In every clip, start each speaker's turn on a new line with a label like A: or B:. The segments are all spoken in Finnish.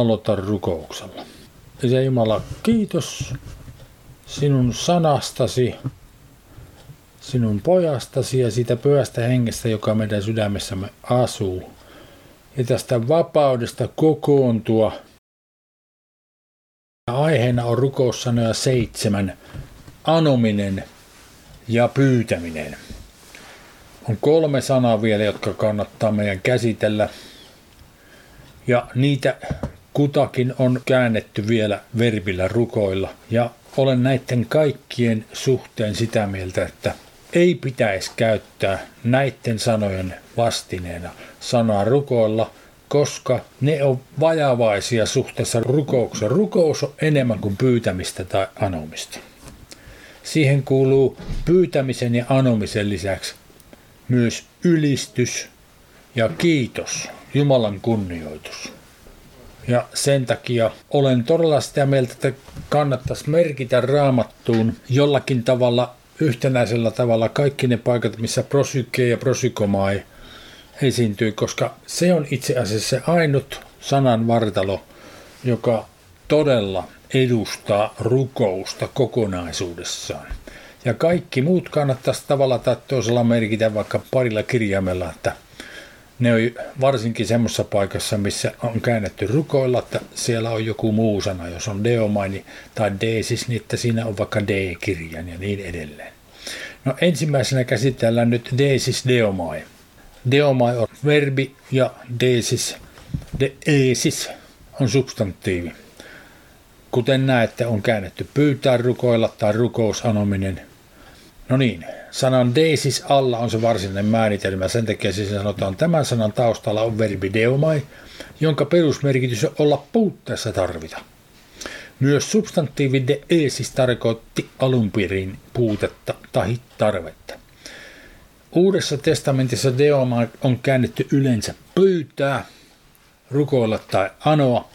A: aloitan rukouksella. Isä Jumala, kiitos sinun sanastasi, sinun pojastasi ja siitä pyhästä hengestä, joka meidän sydämessämme asuu. Ja tästä vapaudesta kokoontua. Aiheena on rukoussanoja seitsemän, anominen ja pyytäminen. On kolme sanaa vielä, jotka kannattaa meidän käsitellä. Ja niitä kutakin on käännetty vielä verbillä rukoilla. Ja olen näiden kaikkien suhteen sitä mieltä, että ei pitäisi käyttää näiden sanojen vastineena sanaa rukoilla, koska ne on vajavaisia suhteessa rukoukseen. Rukous on enemmän kuin pyytämistä tai anomista. Siihen kuuluu pyytämisen ja anomisen lisäksi myös ylistys ja kiitos, Jumalan kunnioitus. Ja sen takia olen todella sitä mieltä, että kannattaisi merkitä raamattuun jollakin tavalla yhtenäisellä tavalla kaikki ne paikat, missä prosyke ja prosykomai esiintyy, koska se on itse asiassa se ainut sanan vartalo, joka todella edustaa rukousta kokonaisuudessaan. Ja kaikki muut kannattaisi tavalla tai toisella merkitä vaikka parilla kirjaimella, että ne on varsinkin semmoisessa paikassa, missä on käännetty rukoilla, että siellä on joku muu sana. Jos on deomaini tai deesis, niin että siinä on vaikka D-kirjan ja niin edelleen. No ensimmäisenä käsitellään nyt deesis deomai. Deomai on verbi ja deesis, deesis on substantiivi. Kuten näette, on käännetty pyytää rukoilla tai rukousanominen. No niin, sanan deisis alla on se varsinainen määritelmä. Sen takia siis sanotaan, tämän sanan taustalla on verbi deomai, jonka perusmerkitys on olla puutteessa tarvita. Myös substantiivi deesis tarkoitti alunpirin puutetta tai tarvetta. Uudessa testamentissa deoma on käännetty yleensä pyytää, rukoilla tai anoa,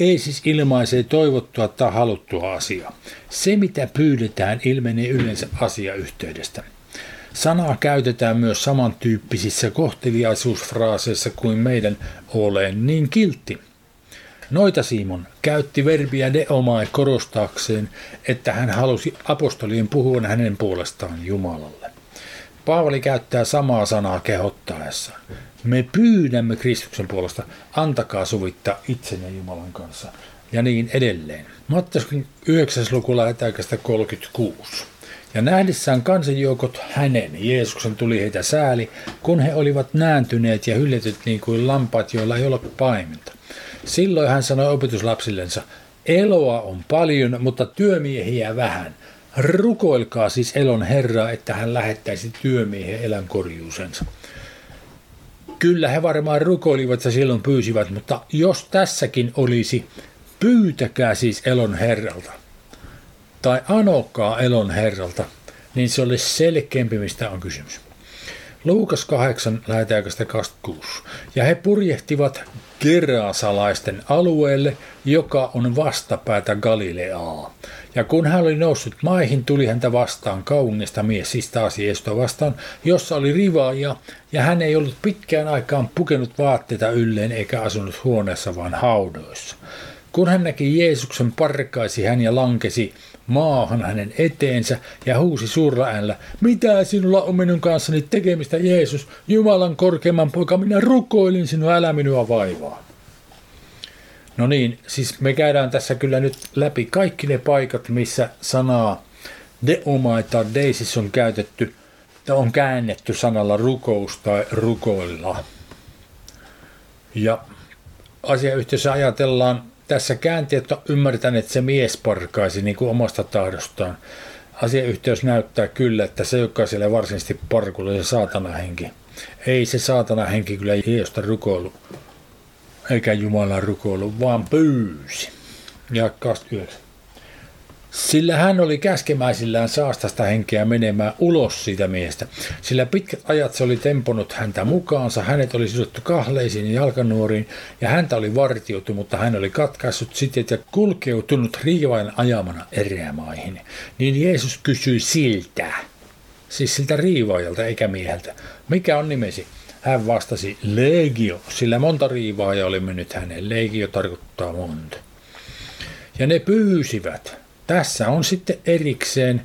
A: ei siis ilmaisee toivottua tai haluttua asiaa. Se, mitä pyydetään, ilmenee yleensä asiayhteydestä. Sanaa käytetään myös samantyyppisissä kohteliaisuusfraaseissa kuin meidän olen niin kiltti. Noita Simon käytti verbiä deomai korostaakseen, että hän halusi apostolien puhua hänen puolestaan Jumalalle. Paavali käyttää samaa sanaa kehottaessaan. Me pyydämme Kristuksen puolesta, antakaa sovittaa itsenne Jumalan kanssa. Ja niin edelleen. Matteus 9. luku lähetäkästä 36. Ja nähdessään kansanjoukot hänen, Jeesuksen tuli heitä sääli, kun he olivat nääntyneet ja hyljetyt niin kuin lampaat, joilla ei ole paimenta. Silloin hän sanoi opetuslapsillensa, eloa on paljon, mutta työmiehiä vähän. Rukoilkaa siis elon Herraa, että hän lähettäisi työmiehen elämänkorjuusensa. Kyllä he varmaan rukoilivat ja silloin pyysivät, mutta jos tässäkin olisi, pyytäkää siis elon Herralta tai anokaa elon Herralta, niin se olisi selkeämpi, mistä on kysymys. Luukas 8, lähetäjäkästä 26. Ja he purjehtivat Gerasalaisten alueelle, joka on vastapäätä Galileaa. Ja kun hän oli noussut maihin, tuli häntä vastaan kaunista mies, taas Jeesusta vastaan, jossa oli rivaaja, ja hän ei ollut pitkään aikaan pukenut vaatteita ylleen eikä asunut huoneessa, vaan haudoissa. Kun hän näki Jeesuksen, parkaisi hän ja lankesi maahan hänen eteensä ja huusi suurella äänellä, mitä sinulla on minun kanssani tekemistä Jeesus, Jumalan korkeimman poika, minä rukoilin sinua, älä minua vaivaa. No niin, siis me käydään tässä kyllä nyt läpi kaikki ne paikat, missä sanaa deumai tai deisis on käytetty, on käännetty sanalla rukous tai rukoilla. Ja asiayhteisössä ajatellaan tässä käänteet on ymmärtänyt, että se mies parkaisi niin kuin omasta tahdostaan. Asiayhteys näyttää kyllä, että se, joka siellä varsinaisesti parkulla, se saatana henki. Ei se saatana henki kyllä Jeesusta rukoilu, eikä Jumalan rukoilu, vaan pyysi. Ja 29. Sillä hän oli käskemäisillään saastasta henkeä menemään ulos siitä miestä. Sillä pitkät ajat se oli temponut häntä mukaansa, hänet oli sidottu kahleisiin ja jalkanuoriin, ja häntä oli vartioitu, mutta hän oli katkaissut sitet ja kulkeutunut riivain ajamana erämaihin. Niin Jeesus kysyi siltä, siis siltä riivaajalta eikä mieheltä, mikä on nimesi? Hän vastasi legio, sillä monta riivaa oli mennyt hänen. Legio tarkoittaa monta. Ja ne pyysivät. Tässä on sitten erikseen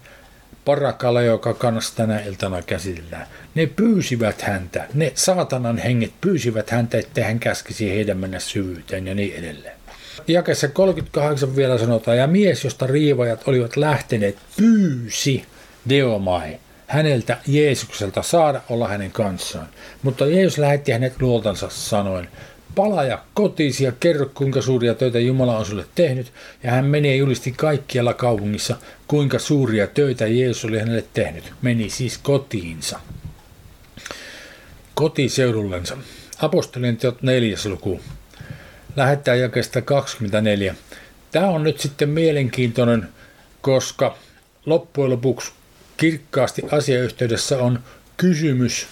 A: parakale, joka kanssa tänä iltana käsitellään. Ne pyysivät häntä, ne saatanan henget pyysivät häntä, ettei hän käskisi heidän mennä syvyyteen ja niin edelleen. Jakessa 38 vielä sanotaan, ja mies, josta riivajat olivat lähteneet, pyysi Deomai häneltä Jeesukselta saada olla hänen kanssaan. Mutta Jeesus lähetti hänet luoltansa sanoen, palaja kotiisi ja kerro, kuinka suuria töitä Jumala on sulle tehnyt. Ja hän meni ja julisti kaikkialla kaupungissa, kuinka suuria töitä Jeesus oli hänelle tehnyt. Meni siis kotiinsa. Kotiseudullensa. Apostolien teot neljäs luku. Lähettää jakeesta 24. Tämä on nyt sitten mielenkiintoinen, koska loppujen lopuksi kirkkaasti asiayhteydessä on kysymys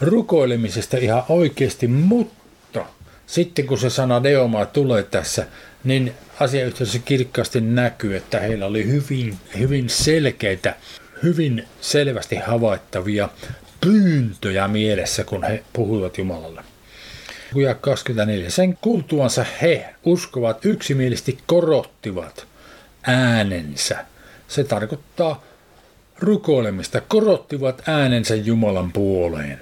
A: rukoilemisesta ihan oikeasti, mutta sitten kun se sana Deoma tulee tässä, niin asiayhteydessä kirkkaasti näkyy, että heillä oli hyvin, hyvin selkeitä, hyvin selvästi havaittavia pyyntöjä mielessä, kun he puhuivat Jumalalle. Ja 24. Sen kuultuansa he uskovat yksimielisesti korottivat äänensä. Se tarkoittaa rukoilemista, korottivat äänensä Jumalan puoleen.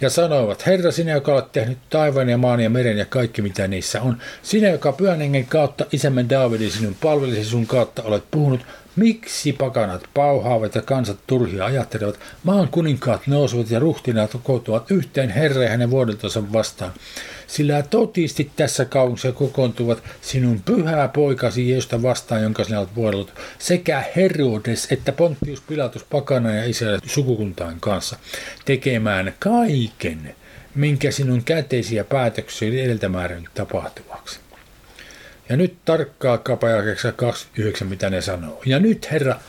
A: Ja sanoivat, Herra, sinä, joka olet tehnyt taivaan ja maan ja meren ja kaikki, mitä niissä on, sinä, joka pyhän hengen kautta isämme Daavidin sinun palvelisi sun kautta olet puhunut, miksi pakanat pauhaavat ja kansat turhia ajattelevat, maan kuninkaat nousevat ja ruhtinaat kokoontuvat yhteen Herra ja hänen vuodeltansa vastaan sillä totisti tässä kaupungissa kokoontuvat sinun pyhää poikasi Jeesusta vastaan, jonka sinä olet vuodellut, sekä Herodes että Pontius Pilatus pakana ja Israelin sukukuntaan kanssa, tekemään kaiken, minkä sinun käteisiä päätöksiä oli edeltämäärän tapahtuvaksi. Ja nyt tarkkaa kapajakeksä 29, mitä ne sanoo. Ja nyt Herra,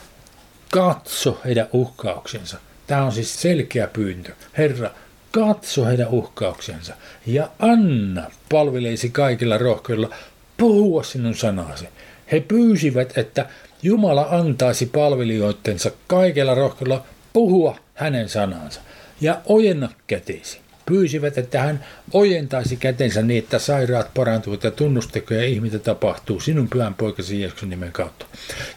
A: katso heidän uhkauksensa. Tämä on siis selkeä pyyntö. Herra, katso heidän uhkauksensa ja anna palveleisi kaikilla rohkeilla puhua sinun sanasi. He pyysivät, että Jumala antaisi palvelijoittensa kaikilla rohkeilla puhua hänen sanansa ja ojenna käteisi pyysivät, että hän ojentaisi kätensä niin, että sairaat parantuvat ja tunnustekoja ihmitä tapahtuu sinun pyhän poikasi Jeesuksen nimen kautta.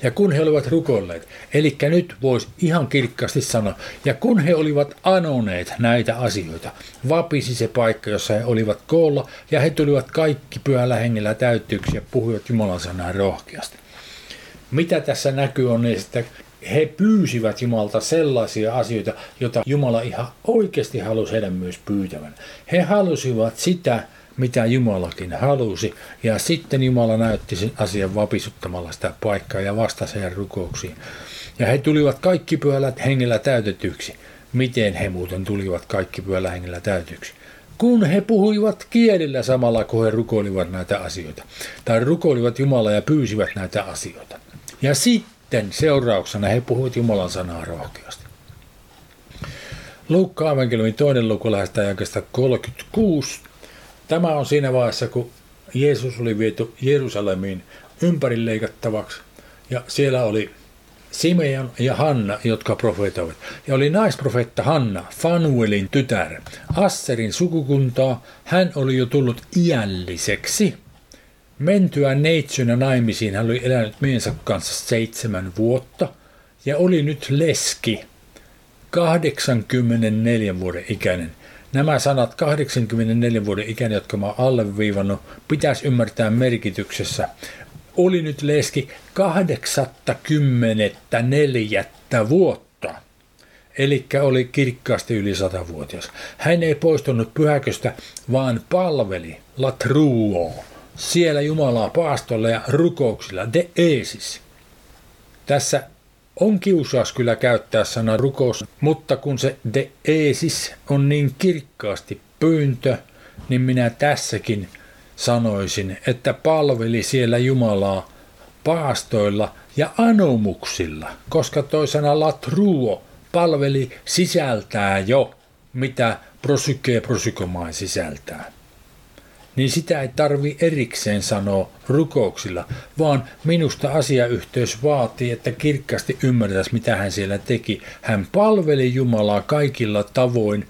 A: Ja kun he olivat rukoilleet, eli nyt voisi ihan kirkkaasti sanoa, ja kun he olivat anoneet näitä asioita, vapisi se paikka, jossa he olivat koolla, ja he tulivat kaikki pyhällä hengellä täyttyyksiä ja puhuivat Jumalan sanaa rohkeasti. Mitä tässä näkyy on, että he pyysivät Jumalta sellaisia asioita, joita Jumala ihan oikeasti halusi heidän myös pyytävän. He halusivat sitä, mitä Jumalakin halusi, ja sitten Jumala näytti sen asian vapisuttamalla sitä paikkaa ja vastasi heidän rukouksiin. Ja he tulivat kaikki pyöllä hengellä täytetyksi. Miten he muuten tulivat kaikki pyöllä hengellä täytetyksi? kun he puhuivat kielillä samalla, kun he rukoilivat näitä asioita. Tai rukoilivat Jumalaa ja pyysivät näitä asioita. Ja sitten sitten seurauksena he puhuivat Jumalan sanaa rohkeasti. Luukka evankeliumin toinen luku lähestää jakesta 36. Tämä on siinä vaiheessa, kun Jeesus oli viety Jerusalemiin ympärileikattavaksi ja siellä oli Simeon ja Hanna, jotka profetoivat. Ja oli naisprofetta Hanna, Fanuelin tytär, Asserin sukukuntaa. Hän oli jo tullut iälliseksi. Mentyä neitsynä naimisiin hän oli elänyt miensä kanssa seitsemän vuotta ja oli nyt leski, 84 vuoden ikäinen. Nämä sanat 84 vuoden ikäinen, jotka mä oon alleviivannut, pitäisi ymmärtää merkityksessä. Oli nyt leski 84 vuotta. Eli oli kirkkaasti yli satavuotias. Hän ei poistunut pyhäköstä, vaan palveli latruo siellä Jumalaa paastolla ja rukouksilla, de eesis. Tässä on kiusaus kyllä käyttää sana rukous, mutta kun se de eesis on niin kirkkaasti pyyntö, niin minä tässäkin sanoisin, että palveli siellä Jumalaa paastoilla ja anomuksilla, koska toi sana latruo palveli sisältää jo, mitä prosyke prosykomaan sisältää niin sitä ei tarvi erikseen sanoa rukouksilla, vaan minusta asiayhteys vaatii, että kirkkaasti ymmärtäisi, mitä hän siellä teki. Hän palveli Jumalaa kaikilla tavoin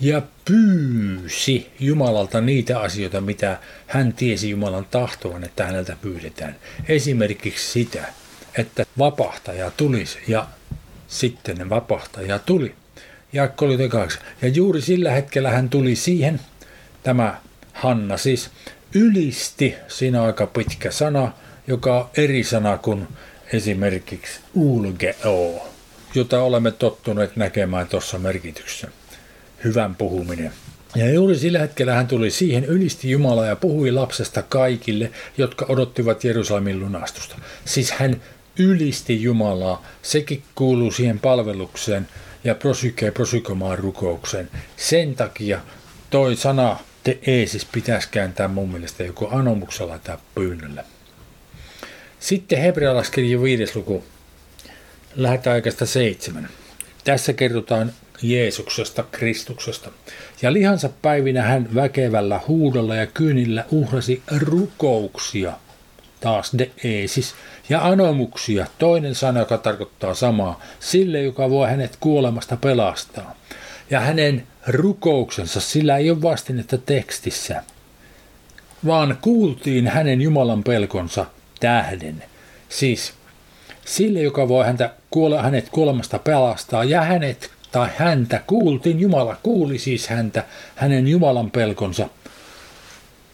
A: ja pyysi Jumalalta niitä asioita, mitä hän tiesi Jumalan tahtovan, että häneltä pyydetään. Esimerkiksi sitä, että vapahtaja tulisi ja sitten vapahtaja tuli. Kaksi. Ja juuri sillä hetkellä hän tuli siihen, tämä Hanna siis, ylisti, siinä aika pitkä sana, joka on eri sana kuin esimerkiksi ulgeo, jota olemme tottuneet näkemään tuossa merkityksessä. Hyvän puhuminen. Ja juuri sillä hetkellä hän tuli siihen, ylisti Jumalaa ja puhui lapsesta kaikille, jotka odottivat Jerusalemin lunastusta. Siis hän ylisti Jumalaa, sekin kuuluu siihen palvelukseen ja prosyke prosykomaan rukoukseen. Sen takia toi sana te eesis pitäisi kääntää mun mielestä joko anomuksella tai pyynnöllä. Sitten hebrealaiskirja viides luku. Lähdetään aikaista seitsemän. Tässä kerrotaan Jeesuksesta, Kristuksesta. Ja lihansa päivinä hän väkevällä huudolla ja kyynillä uhrasi rukouksia, taas de eesis, ja anomuksia, toinen sana, joka tarkoittaa samaa, sille, joka voi hänet kuolemasta pelastaa. Ja hänen rukouksensa, sillä ei ole vastinetta tekstissä, vaan kuultiin hänen Jumalan pelkonsa tähden. Siis sille, joka voi häntä, kuole, hänet kuolemasta pelastaa, ja hänet tai häntä kuultiin, Jumala kuuli siis häntä, hänen Jumalan pelkonsa.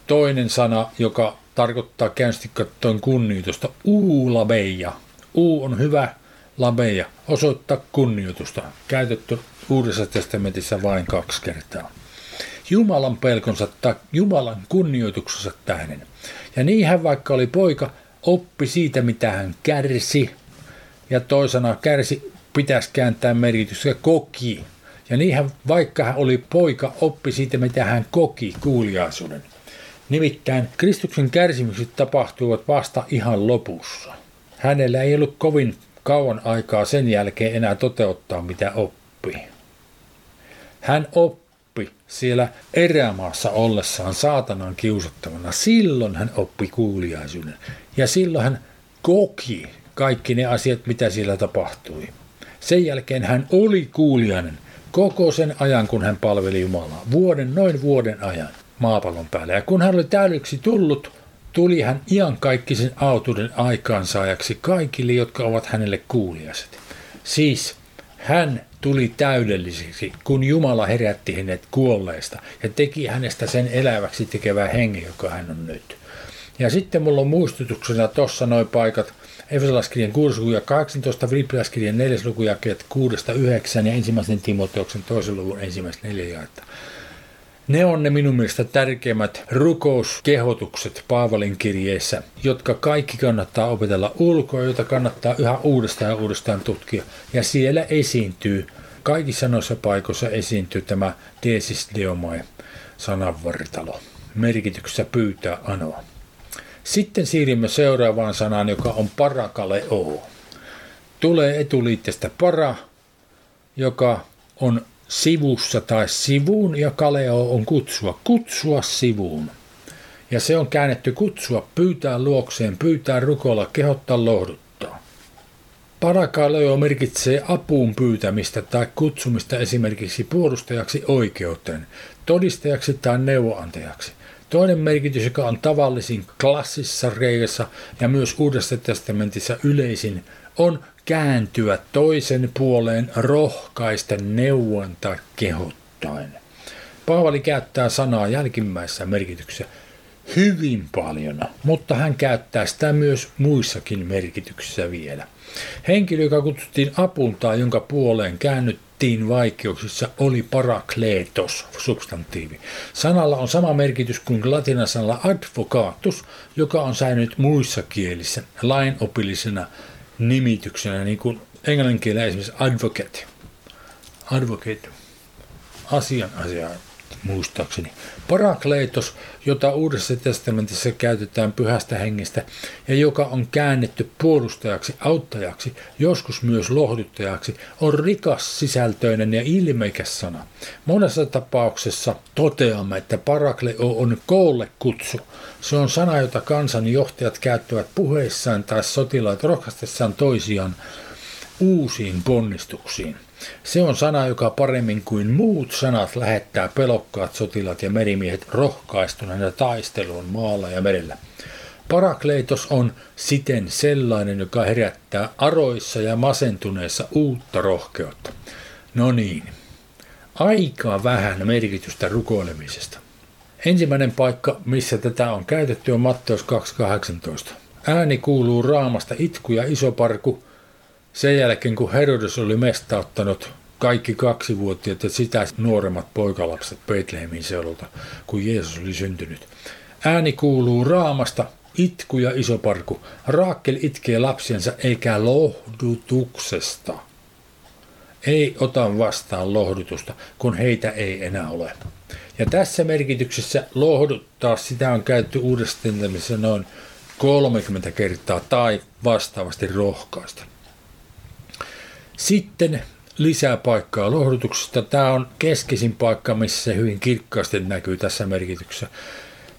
A: Toinen sana, joka tarkoittaa käynnisti kattoen kunnioitusta, uulabeja. U on hyvä, labeja, osoittaa kunnioitusta, käytetty Uudessa testamentissa vain kaksi kertaa. Jumalan pelkonsa tai Jumalan kunnioituksensa tähden. Ja niin hän vaikka oli poika, oppi siitä, mitä hän kärsi. Ja toisena kärsi pitäisi kääntää merkitys ja koki. Ja niin hän, vaikka hän oli poika, oppi siitä, mitä hän koki kuuliaisuuden. Nimittäin Kristuksen kärsimykset tapahtuivat vasta ihan lopussa. Hänellä ei ollut kovin kauan aikaa sen jälkeen enää toteuttaa, mitä oppi. Hän oppi siellä erämaassa ollessaan saatanan kiusattavana. Silloin hän oppi kuuliaisuuden. Ja silloin hän koki kaikki ne asiat, mitä siellä tapahtui. Sen jälkeen hän oli kuulijainen koko sen ajan, kun hän palveli Jumalaa. Vuoden, noin vuoden ajan maapallon päällä. Ja kun hän oli täydeksi tullut, tuli hän iankaikkisen autuuden aikaansaajaksi kaikille, jotka ovat hänelle kuuliaiset. Siis hän tuli täydelliseksi, kun Jumala herätti hänet kuolleista ja teki hänestä sen eläväksi tekevää hengen, joka hän on nyt. Ja sitten mulla on muistutuksena tuossa noin paikat, Efesolaiskirjan 6 luku ja 18, Filippiläiskirjan 4 luku ja 6-9 ja ensimmäisen Timoteoksen toisen luvun ensimmäistä neljä jaetta. Ne on ne minun mielestä tärkeimmät rukouskehotukset Paavalin kirjeessä, jotka kaikki kannattaa opetella ulkoa, joita kannattaa yhä uudestaan ja uudestaan tutkia. Ja siellä esiintyy, kaikissa noissa paikoissa esiintyy tämä Desis Deomai sananvartalo. Merkityksessä pyytää anoa. Sitten siirrymme seuraavaan sanaan, joka on parakaleo. Tulee etuliitteestä para, joka on sivussa tai sivuun ja kaleo on kutsua, kutsua sivuun. Ja se on käännetty kutsua, pyytää luokseen, pyytää rukoilla, kehottaa lohduttaa. Parakaleo merkitsee apuun pyytämistä tai kutsumista esimerkiksi puolustajaksi oikeuteen, todistajaksi tai neuvoantajaksi. Toinen merkitys, joka on tavallisin klassissa reijassa ja myös Uudessa testamentissa yleisin, on kääntyä toisen puoleen rohkaisten neuvon tai kehottaen. Paavali käyttää sanaa jälkimmäisessä merkityksessä hyvin paljon, mutta hän käyttää sitä myös muissakin merkityksissä vielä. Henkilö, joka kutsuttiin apuun tai jonka puoleen käännyttiin vaikeuksissa, oli parakletos, substantiivi. Sanalla on sama merkitys kuin latinasanalla advocatus, joka on säilynyt muissa kielissä lainopillisena nimityksenä, niin kuin englannin kielellä esimerkiksi advocate. Advocate. Asian asiaa muistaakseni. Parakleitos, jota Uudessa testamentissa käytetään pyhästä hengestä ja joka on käännetty puolustajaksi, auttajaksi, joskus myös lohduttajaksi, on rikas sisältöinen ja ilmeikäs sana. Monessa tapauksessa toteamme, että parakleo on koolle kutsu. Se on sana, jota kansan johtajat käyttävät puheissaan tai sotilaat rohkaistessaan toisiaan uusiin ponnistuksiin. Se on sana, joka paremmin kuin muut sanat lähettää pelokkaat sotilat ja merimiehet rohkaistuneena taisteluun maalla ja merellä. Parakleitos on siten sellainen, joka herättää aroissa ja masentuneissa uutta rohkeutta. No niin, aika vähän merkitystä rukoilemisesta. Ensimmäinen paikka, missä tätä on käytetty, on Matteus 2.18. Ääni kuuluu raamasta itku ja iso parku sen jälkeen, kun Herodes oli mestauttanut kaikki kaksivuotiaat ja sitä nuoremmat poikalapset Betlehemin seudulta, kun Jeesus oli syntynyt. Ääni kuuluu raamasta, itku ja iso parku. Raakkel itkee lapsiensa eikä lohdutuksesta. Ei ota vastaan lohdutusta, kun heitä ei enää ole. Ja tässä merkityksessä lohduttaa, sitä on käytetty uudestaan noin 30 kertaa tai vastaavasti rohkaista. Sitten lisää paikkaa lohdutuksesta. Tämä on keskeisin paikka, missä se hyvin kirkkaasti näkyy tässä merkityksessä.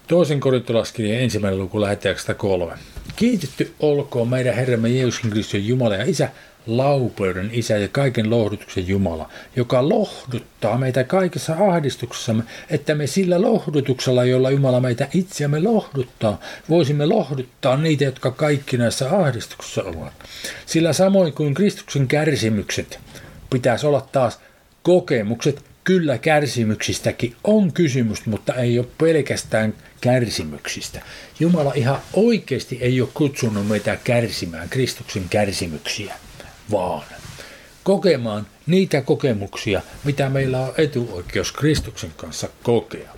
A: Toisen korintolaskirjan ensimmäinen luku lähettäjästä kolme. Kiitetty olkoon meidän Herramme Jeesuksen Kristus Jumala ja Isä, laupeuden isä ja kaiken lohdutuksen Jumala, joka lohduttaa meitä kaikessa ahdistuksessamme, että me sillä lohdutuksella, jolla Jumala meitä itseämme lohduttaa, voisimme lohduttaa niitä, jotka kaikki näissä ahdistuksissa ovat. Sillä samoin kuin Kristuksen kärsimykset, pitäisi olla taas kokemukset, kyllä kärsimyksistäkin on kysymys, mutta ei ole pelkästään kärsimyksistä. Jumala ihan oikeasti ei ole kutsunut meitä kärsimään Kristuksen kärsimyksiä vaan kokemaan niitä kokemuksia, mitä meillä on etuoikeus Kristuksen kanssa kokea.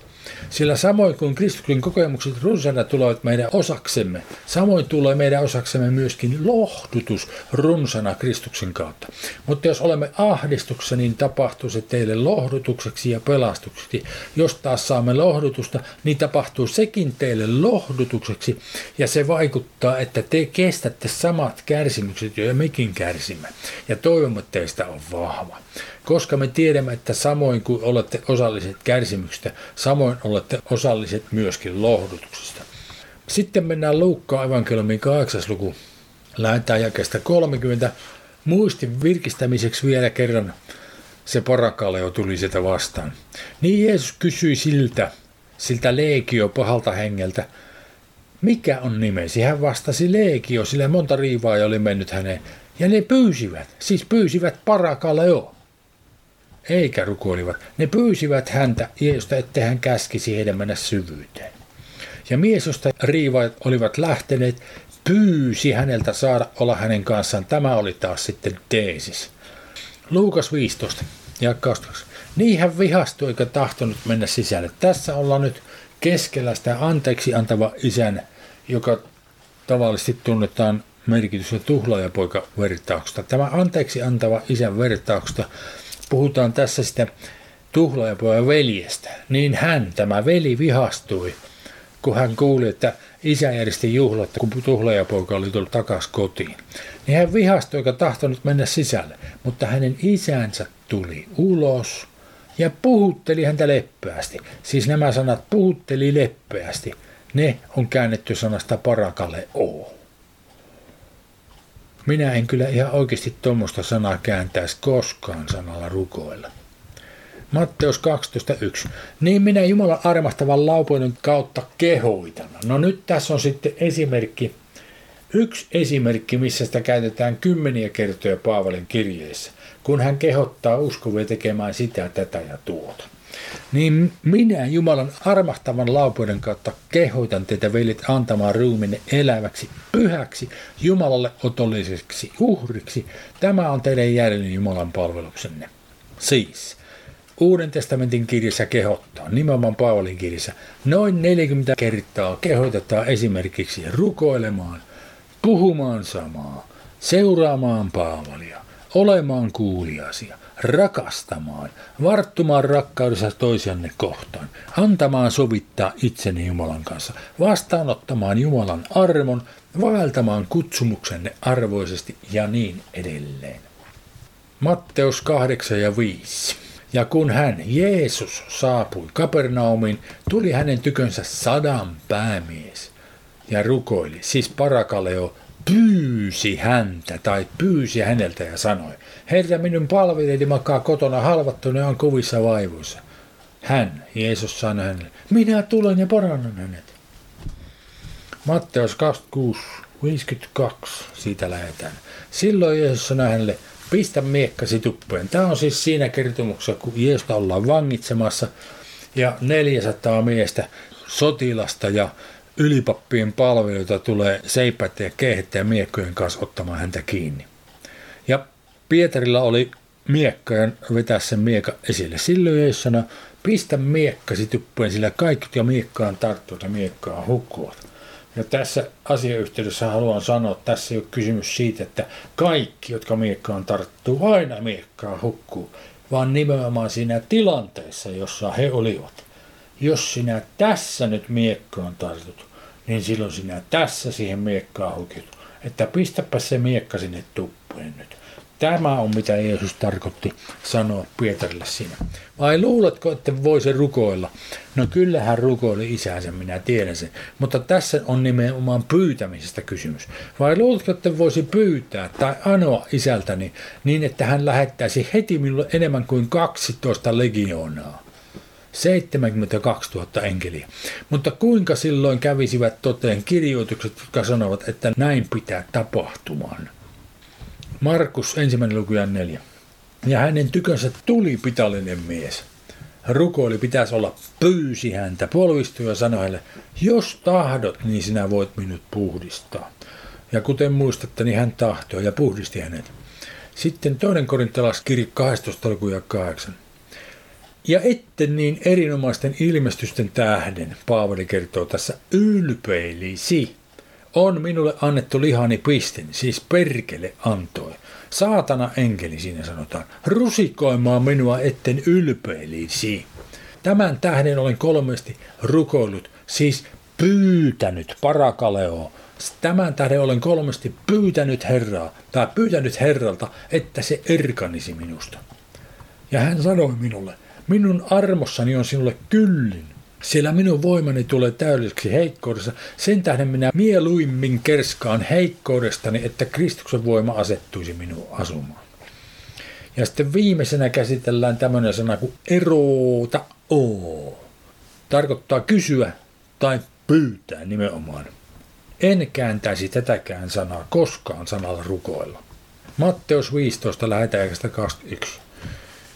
A: Sillä samoin kuin Kristuksen kokemukset runsana tulevat meidän osaksemme, samoin tulee meidän osaksemme myöskin lohdutus runsana Kristuksen kautta. Mutta jos olemme ahdistuksessa, niin tapahtuu se teille lohdutukseksi ja pelastukseksi. Jos taas saamme lohdutusta, niin tapahtuu sekin teille lohdutukseksi ja se vaikuttaa, että te kestätte samat kärsimykset, joita mekin kärsimme. Ja toivomme, että teistä on vahva koska me tiedämme, että samoin kuin olette osalliset kärsimyksistä, samoin olette osalliset myöskin lohdutuksesta. Sitten mennään Luukkaan evankeliumin 8. luku. Lähetään jakeesta 30. Muistin virkistämiseksi vielä kerran se parakaleo tuli sieltä vastaan. Niin Jeesus kysyi siltä, siltä leekio pahalta hengeltä, mikä on nimesi? Hän vastasi leekio, sillä monta riivaa oli mennyt häneen. Ja ne pyysivät, siis pyysivät parakaleo eikä rukoilivat. Ne pyysivät häntä Jeesusta, ettei hän käskisi heidän mennä syvyyteen. Ja mies, josta riivaajat olivat lähteneet, pyysi häneltä saada olla hänen kanssaan. Tämä oli taas sitten teesis. Luukas 15, ja 12. Niin hän vihastui eikä tahtonut mennä sisälle. Tässä ollaan nyt keskellä sitä anteeksi antava isän, joka tavallisesti tunnetaan merkitys- ja tuhlaajapoika vertauksesta. Tämä anteeksi antava isän vertauksesta puhutaan tässä sitä tuhlaajapojan veljestä, niin hän, tämä veli, vihastui, kun hän kuuli, että isä järjesti juhlat, kun tuhlaajapoika oli tullut takaisin kotiin. Niin hän vihastui eikä tahtonut mennä sisälle, mutta hänen isänsä tuli ulos ja puhutteli häntä leppeästi. Siis nämä sanat puhutteli leppeästi, ne on käännetty sanasta parakalle o. Minä en kyllä ihan oikeasti tuommoista sanaa kääntäisi koskaan sanalla rukoilla. Matteus 12.1. Niin minä Jumalan armastavan laupoinen kautta kehoitan. No nyt tässä on sitten esimerkki, yksi esimerkki, missä sitä käytetään kymmeniä kertoja Paavalin kirjeessä, kun hän kehottaa uskovia tekemään sitä, tätä ja tuota niin minä Jumalan armahtavan laupeuden kautta kehoitan teitä veljet antamaan ruuminne eläväksi, pyhäksi, Jumalalle otolliseksi uhriksi. Tämä on teidän järjellinen Jumalan palveluksenne. Siis, Uuden testamentin kirjassa kehottaa, nimenomaan Paavalin kirjassa, noin 40 kertaa kehotetaan esimerkiksi rukoilemaan, puhumaan samaa, seuraamaan Paavalia, olemaan kuuliasia, rakastamaan, varttumaan rakkaudessa toisianne kohtaan, antamaan sovittaa itseni Jumalan kanssa, vastaanottamaan Jumalan armon, vaeltamaan kutsumuksenne arvoisesti ja niin edelleen. Matteus 8 ja 5. Ja kun hän, Jeesus, saapui Kapernaumiin, tuli hänen tykönsä sadan päämies ja rukoili, siis parakaleo, pyysi häntä tai pyysi häneltä ja sanoi, Herra, minun palvelijani makaa kotona halvattuna ja on kovissa vaivoissa. Hän, Jeesus sanoi hänelle, minä tulen ja parannan hänet. Matteus 26, 52, siitä lähetään. Silloin Jeesus sanoi hänelle, pistä miekkasi tuppeen. Tämä on siis siinä kertomuksessa, kun Jeesusta ollaan vangitsemassa ja 400 miestä, sotilasta ja ylipappien palveluita tulee seipäitä ja kehettä ja miekkojen kanssa ottamaan häntä kiinni. Ja Pietarilla oli miekka ja vetää sen miekka esille. Silloin Jeesus sanoi, pistä miekkasi tuppeen, sillä kaikki, jo miekkaan tarttuvat ja miekkaan hukkuvat. Ja tässä asiayhteydessä haluan sanoa, että tässä ei ole kysymys siitä, että kaikki, jotka miekkaan tarttuu, aina miekkaan hukkuu, vaan nimenomaan siinä tilanteessa, jossa he olivat. Jos sinä tässä nyt miekkaan tartut, niin silloin sinä tässä siihen miekkaan hukit. Että pistäpä se miekka sinne tuppeen nyt. Tämä on mitä Jeesus tarkoitti sanoa Pietarille siinä. Vai luuletko, että voisi rukoilla? No kyllähän rukoili isänsä, minä tiedän sen. Mutta tässä on nimenomaan pyytämisestä kysymys. Vai luuletko, että voisi pyytää tai anoa isältäni niin, että hän lähettäisi heti minulle enemmän kuin 12 legioonaa? 72 000 enkeliä. Mutta kuinka silloin kävisivät toteen kirjoitukset, jotka sanovat, että näin pitää tapahtumaan? Markus ensimmäinen luku ja neljä. Ja hänen tykönsä tuli pitallinen mies. Rukoili pitäisi olla, pyysi häntä, polvistui ja sanoi hänelle, jos tahdot, niin sinä voit minut puhdistaa. Ja kuten muistatte, niin hän tahtoi ja puhdisti hänet. Sitten toinen kirja 12 luku ja 8. Ja etten niin erinomaisten ilmestysten tähden, Paavali kertoo tässä, ylpeilisi on minulle annettu lihani pistin, siis perkele antoi. Saatana enkeli siinä sanotaan, rusikoimaan minua etten ylpeilisi. Tämän tähden olen kolmesti rukoillut, siis pyytänyt parakaleo. Tämän tähden olen kolmesti pyytänyt Herraa, tai pyytänyt Herralta, että se erkanisi minusta. Ja hän sanoi minulle, minun armossani on sinulle kyllin sillä minun voimani tulee täydelliseksi heikkoudessa. Sen tähden minä mieluimmin kerskaan heikkoudestani, että Kristuksen voima asettuisi minun asumaan. Ja sitten viimeisenä käsitellään tämmöinen sana kuin eroota oo. Tarkoittaa kysyä tai pyytää nimenomaan. En kääntäisi tätäkään sanaa koskaan sanalla rukoilla. Matteus 15 lähetään 21.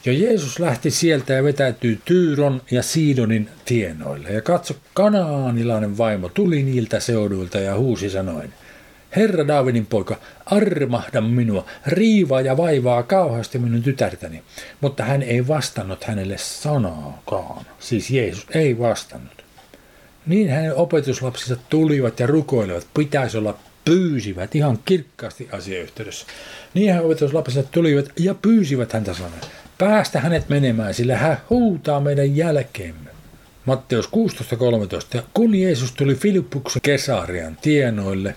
A: Ja Jeesus lähti sieltä ja vetäytyi Tyyron ja Siidonin tienoille. Ja katso, kanaanilainen vaimo tuli niiltä seuduilta ja huusi sanoen, Herra Daavidin poika, armahda minua, riivaa ja vaivaa kauheasti minun tytärtäni. Mutta hän ei vastannut hänelle sanaakaan. Siis Jeesus ei vastannut. Niin hänen opetuslapsinsa tulivat ja rukoilivat, pitäisi olla pyysivät ihan kirkkaasti asiayhteydessä. Niin hän opetuslapsinsa tulivat ja pyysivät häntä sanoen, päästä hänet menemään, sillä hän huutaa meidän jälkeemme. Matteus 16.13. Kun Jeesus tuli Filippuksen Kesarian tienoille,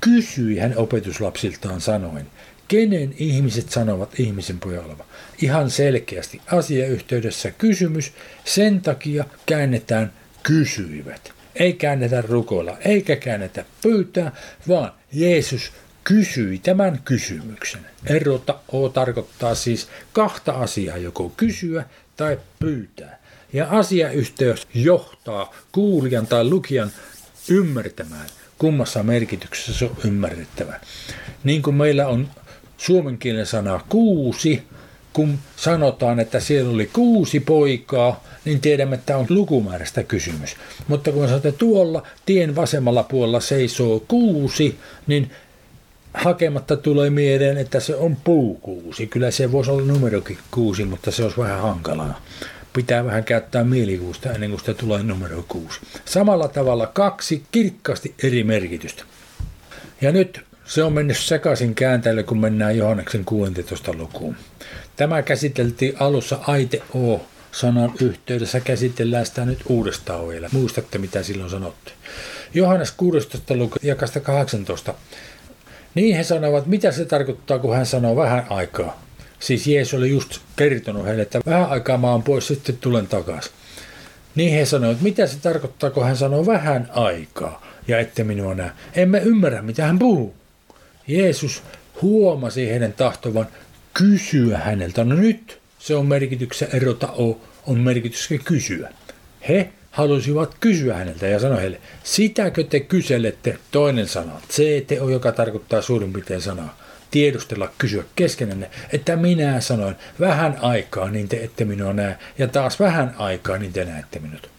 A: kysyi hän opetuslapsiltaan sanoen, kenen ihmiset sanovat ihmisen pojalla. Ihan selkeästi asiayhteydessä kysymys, sen takia käännetään kysyivät. Ei käännetä rukoilla, eikä käännetä pyytää, vaan Jeesus kysyi tämän kysymyksen. Erota O tarkoittaa siis kahta asiaa, joko kysyä tai pyytää. Ja asiayhteys johtaa kuulijan tai lukijan ymmärtämään, kummassa merkityksessä se on ymmärrettävä. Niin kuin meillä on suomen kielen sana kuusi, kun sanotaan, että siellä oli kuusi poikaa, niin tiedämme, että on lukumäärästä kysymys. Mutta kun sanotaan, että tuolla tien vasemmalla puolella seisoo kuusi, niin hakematta tulee mieleen, että se on puukuusi. Kyllä se voisi olla numerokin kuusi, mutta se olisi vähän hankalaa. Pitää vähän käyttää mielikuusta ennen kuin sitä tulee numero kuusi. Samalla tavalla kaksi kirkkaasti eri merkitystä. Ja nyt se on mennyt sekaisin kääntäjälle, kun mennään Johanneksen 16 lukuun. Tämä käsiteltiin alussa aite O sanan yhteydessä. Käsitellään sitä nyt uudestaan vielä. Muistatte, mitä silloin sanotte. Johannes 16 luku, jakasta 18. Niin he sanovat, mitä se tarkoittaa, kun hän sanoo vähän aikaa. Siis Jeesus oli just kertonut heille, että vähän aikaa mä oon pois, sitten tulen takaisin. Niin he sanoivat, mitä se tarkoittaa, kun hän sanoo vähän aikaa ja ette minua näe. Emme ymmärrä, mitä hän puhuu. Jeesus huomasi heidän tahtovan kysyä häneltä. No nyt se on merkityksessä erota o, on merkityksessä kysyä. He halusivat kysyä häneltä ja sanoi heille, sitäkö te kyselette toinen sana, CTO, joka tarkoittaa suurin piirtein sanaa, tiedustella, kysyä keskenänne, että minä sanoin vähän aikaa, niin te ette minua näe, ja taas vähän aikaa, niin te näette minut.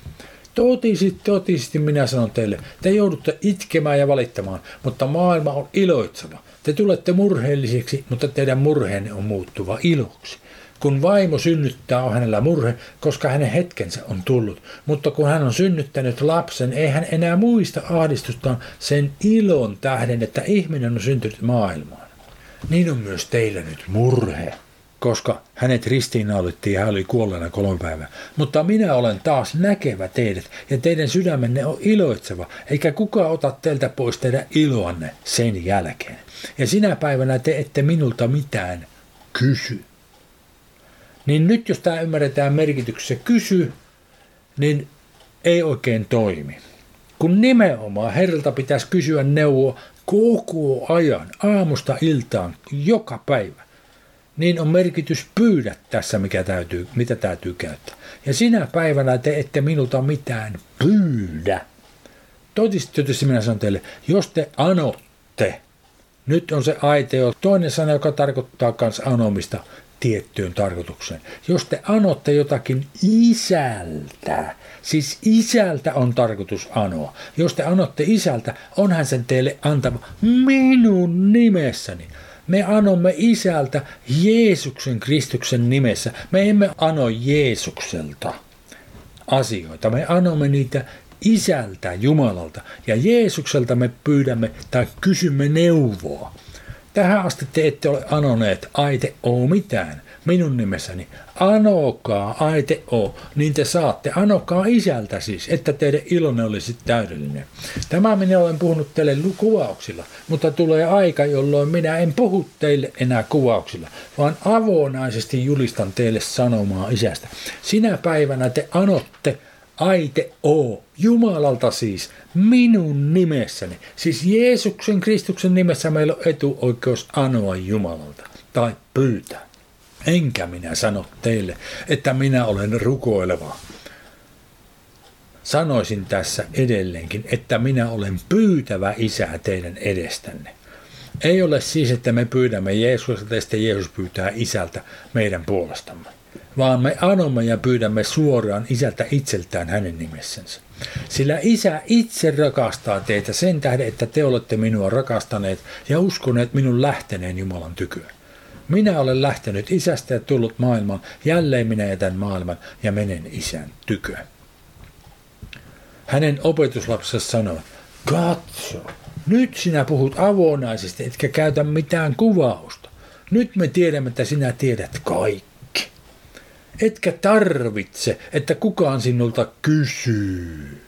A: Totisesti, totisesti minä sanon teille, te joudutte itkemään ja valittamaan, mutta maailma on iloitseva. Te tulette murheellisiksi, mutta teidän murheenne on muuttuva iloksi. Kun vaimo synnyttää, on hänellä murhe, koska hänen hetkensä on tullut. Mutta kun hän on synnyttänyt lapsen, ei hän enää muista ahdistustaan sen ilon tähden, että ihminen on syntynyt maailmaan. Niin on myös teillä nyt murhe, koska hänet ristiinnaulittiin ja hän oli kuolleena kolme päivää. Mutta minä olen taas näkevä teidät, ja teidän sydämenne on iloitseva, eikä kukaan ota teiltä pois teidän iloanne sen jälkeen. Ja sinä päivänä te ette minulta mitään kysy. Niin nyt jos tämä ymmärretään merkityksessä kysy, niin ei oikein toimi. Kun nimenomaan Herralta pitäisi kysyä neuvoa koko ajan, aamusta iltaan, joka päivä, niin on merkitys pyydä tässä, mikä täytyy, mitä täytyy käyttää. Ja sinä päivänä te ette minulta mitään pyydä. Totisesti minä sanon teille, jos te anotte, nyt on se aiteo, toinen sana, joka tarkoittaa myös anomista – tiettyyn tarkoitukseen. Jos te anotte jotakin isältä, siis isältä on tarkoitus anoa. Jos te anotte isältä, onhan sen teille antava minun nimessäni. Me anomme isältä Jeesuksen Kristuksen nimessä. Me emme ano Jeesukselta asioita. Me anomme niitä isältä Jumalalta. Ja Jeesukselta me pyydämme tai kysymme neuvoa. Tähän asti te ette ole anoneet aite o mitään minun nimessäni. Anokaa aite o, niin te saatte. Anokaa isältä siis, että teidän ilonne olisi täydellinen. Tämä minä olen puhunut teille kuvauksilla, mutta tulee aika, jolloin minä en puhu teille enää kuvauksilla, vaan avonaisesti julistan teille sanomaa isästä. Sinä päivänä te anotte aite o, Jumalalta siis, minun nimessäni. Siis Jeesuksen Kristuksen nimessä meillä on etuoikeus anoa Jumalalta tai pyytää. Enkä minä sano teille, että minä olen rukoileva. Sanoisin tässä edelleenkin, että minä olen pyytävä isää teidän edestänne. Ei ole siis, että me pyydämme Jeesusta ja sitten Jeesus pyytää isältä meidän puolestamme vaan me anomme ja pyydämme suoraan isältä itseltään hänen nimessänsä. Sillä isä itse rakastaa teitä sen tähden, että te olette minua rakastaneet ja uskoneet minun lähteneen Jumalan tykyä. Minä olen lähtenyt isästä ja tullut maailman, jälleen minä jätän maailman ja menen isän tyköön. Hänen opetuslapsensa sanoi, katso, nyt sinä puhut avonaisesti, etkä käytä mitään kuvausta. Nyt me tiedämme, että sinä tiedät kaikki etkä tarvitse, että kukaan sinulta kysyy.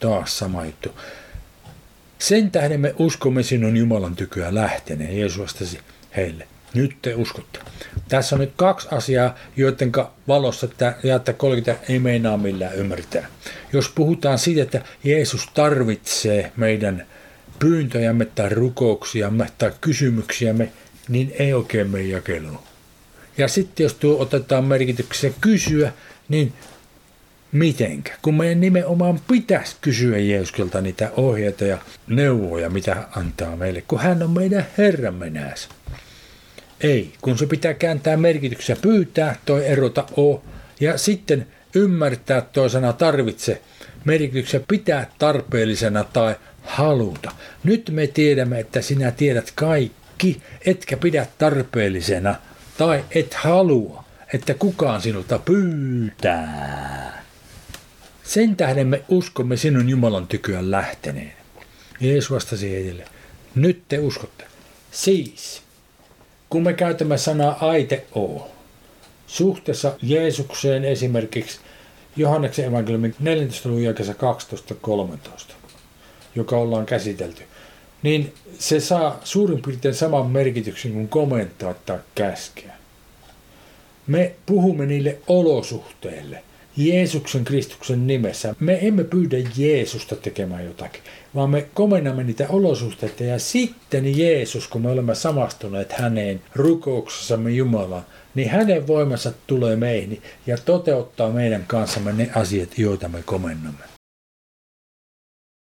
A: Taas sama juttu. Sen tähden me uskomme sinun Jumalan tykyä lähteneen. Jeesus vastasi heille. Nyt te uskotte. Tässä on nyt kaksi asiaa, joiden valossa että 30 ei meinaa millään ymmärtää. Jos puhutaan siitä, että Jeesus tarvitsee meidän pyyntöjämme tai rukouksiamme tai kysymyksiämme, niin ei oikein meidän jakeluun. Ja sitten jos tuo otetaan merkityksessä kysyä, niin mitenkä? Kun meidän nimenomaan pitäisi kysyä Jeesukselta niitä ohjeita ja neuvoja, mitä hän antaa meille, kun hän on meidän Herramme nääs. Ei, kun se pitää kääntää merkityksessä pyytää, toi erota o, ja sitten ymmärtää toi sana tarvitse, merkityksessä pitää tarpeellisena tai haluta. Nyt me tiedämme, että sinä tiedät kaikki, etkä pidä tarpeellisena tai et halua, että kukaan sinulta pyytää. Sen tähden me uskomme sinun Jumalan tykyä lähteneen. Jeesus vastasi heille, nyt te uskotte. Siis, kun me käytämme sanaa aite o, suhteessa Jeesukseen esimerkiksi Johanneksen evankeliumin 14. luvun 12.13, joka ollaan käsitelty – niin se saa suurin piirtein saman merkityksen kuin komentaa tai käskeä. Me puhumme niille olosuhteille Jeesuksen Kristuksen nimessä. Me emme pyydä Jeesusta tekemään jotakin, vaan me komennamme niitä olosuhteita ja sitten Jeesus, kun me olemme samastuneet häneen rukouksessamme Jumalaan, niin hänen voimansa tulee meihin ja toteuttaa meidän kanssamme ne asiat, joita me komennamme.